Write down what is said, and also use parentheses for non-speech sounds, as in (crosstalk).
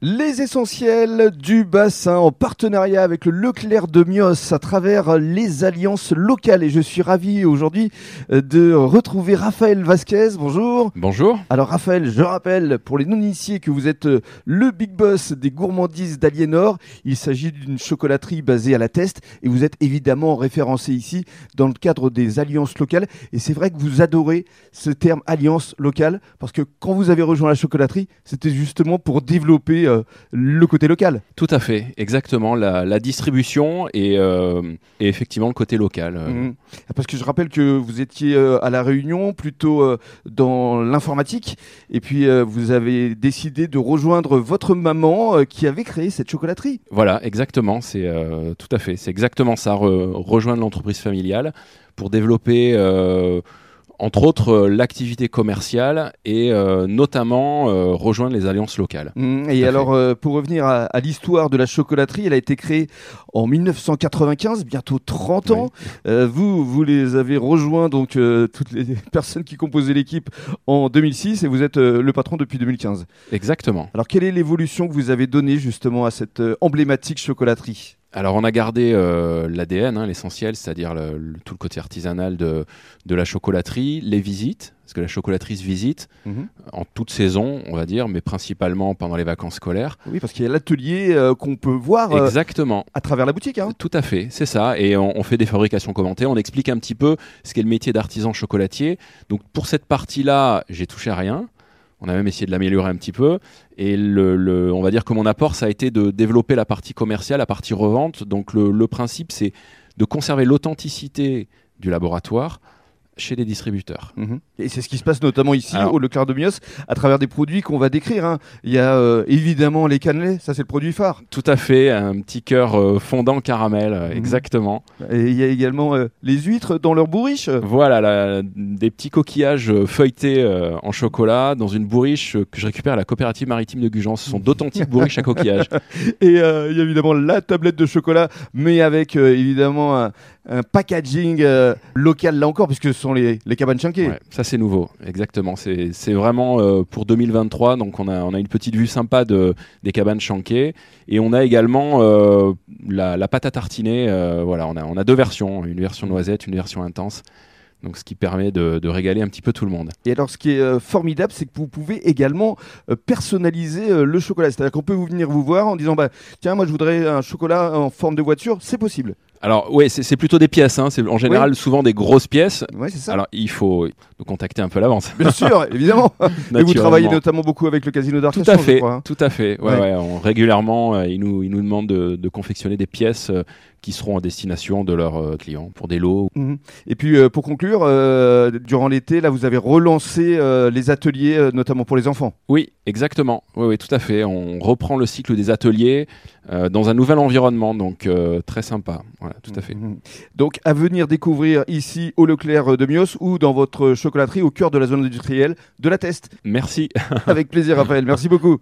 Les essentiels du bassin en partenariat avec le Leclerc de Mios à travers les alliances locales. Et je suis ravi aujourd'hui euh, de retrouver Raphaël Vasquez. Bonjour. Bonjour. Alors Raphaël, je rappelle pour les non-initiés que vous êtes euh, le big boss des gourmandises d'Aliénor. Il s'agit d'une chocolaterie basée à la Teste et vous êtes évidemment référencé ici dans le cadre des alliances locales. Et c'est vrai que vous adorez ce terme alliance locale parce que quand vous avez rejoint la chocolaterie, c'était justement pour développer euh, le côté local. Tout à fait, exactement. La, distribution et, euh, et, effectivement le côté local. Euh. Mhm. Parce que je rappelle que vous étiez à La Réunion, plutôt dans l'informatique, et puis vous avez décidé de rejoindre votre maman qui avait créé cette chocolaterie. Voilà, exactement. C'est tout à fait. C'est exactement ça. rejoindre l'entreprise familiale pour développer entre autres euh, l'activité commerciale et euh, notamment euh, rejoindre les alliances locales. Mmh, et alors, pour revenir à, l'histoire de la chocolaterie, elle a été créée en 1995, bientôt 30 ans. vous, vous les avez rejoints, donc toutes les (laughs) personnes qui composaient l'équipe en 2006 et vous êtes le patron depuis 2015. Exactement. Alors, quelle est l'évolution que vous avez donnée justement à cette emblématique chocolaterie? Alors on a gardé euh, l'ADN, hein, l'essentiel, c'est-à-dire tout le côté artisanal de, la chocolaterie, les visites, parce que la chocolaterie se visite mhm. en toute saison, on va dire, mais principalement pendant les vacances scolaires. Oui, parce qu'il y a l'atelier euh, qu'on peut voir euh, Exactement. à travers la boutique. Hein. Tout à fait, c'est ça. Et on, on, fait des fabrications commentées, on explique un petit peu ce qu'est le métier d'artisan chocolatier. Donc pour cette partie-là, j'ai touché à rien. On a même essayé de l'améliorer un petit peu. Et le, on va dire que mon apport, ça a été de développer la partie commerciale, la partie revente. Donc le principe, c'est de conserver l'authenticité du laboratoire chez les distributeurs. Mhm. Et c'est ce qui se passe notamment ici au Leclerc de Mios à travers des produits qu'on va décrire. Hein. Il y a euh, évidemment les cannelés, ça c'est le produit phare. Tout à fait, un petit cœur euh, fondant caramel, euh, mhm. exactement. Et il y a également les huîtres dans leur bourriche. Voilà, des petits coquillages feuilletés en chocolat dans une bourriche que je récupère à la coopérative maritime de Gujan. Ce sont d'authentiques bourriches à coquillages. (laughs) Et il y a évidemment la tablette de chocolat, mais avec évidemment un, packaging local là encore, puisque ce sont les, cabanes chanquées. ça c'est nouveau, exactement. C'est vraiment euh, pour 2023, donc on a, on a une petite vue sympa de, des cabanes chanquées. Et on a également euh, la, pâte à tartiner. Euh, voilà, on a, on a deux versions, une version noisette, une version intense. Donc, ce qui permet de, régaler un petit peu tout le monde. Et alors, ce qui est formidable, c'est que vous pouvez également personnaliser le chocolat. C'est-à-dire qu'on peut vous venir vous voir en disant bah, Tiens, moi, je voudrais un chocolat en forme de voiture. C'est possible. Alors oui, c'est plutôt des pièces. Hein. C'est en général souvent des grosses pièces. Ouais, c'est ça. Alors il faut nous contacter un peu à l'avance. Bien sûr, (laughs) évidemment. Et vous travaillez notamment beaucoup avec le casino d'Arcachon. Tout à fait, hein. tout à fait. Ouais, ouais. régulièrement, euh, ils nous ils nous demandent de, de confectionner des pièces euh, qui seront en destination de leurs euh, clients pour des lots. Mhm. Et puis pour conclure, durant l'été, là, vous avez relancé les ateliers, notamment pour les enfants. Oui, exactement. Oui, oui, tout à fait. On reprend le cycle des ateliers dans un nouvel environnement, donc très sympa. Voilà, tout à fait. Mhm. Donc à venir découvrir ici au Leclerc de Mios ou dans votre chocolaterie au cœur de la zone industrielle de la Teste. Merci. Avec plaisir, Raphaël. Merci beaucoup.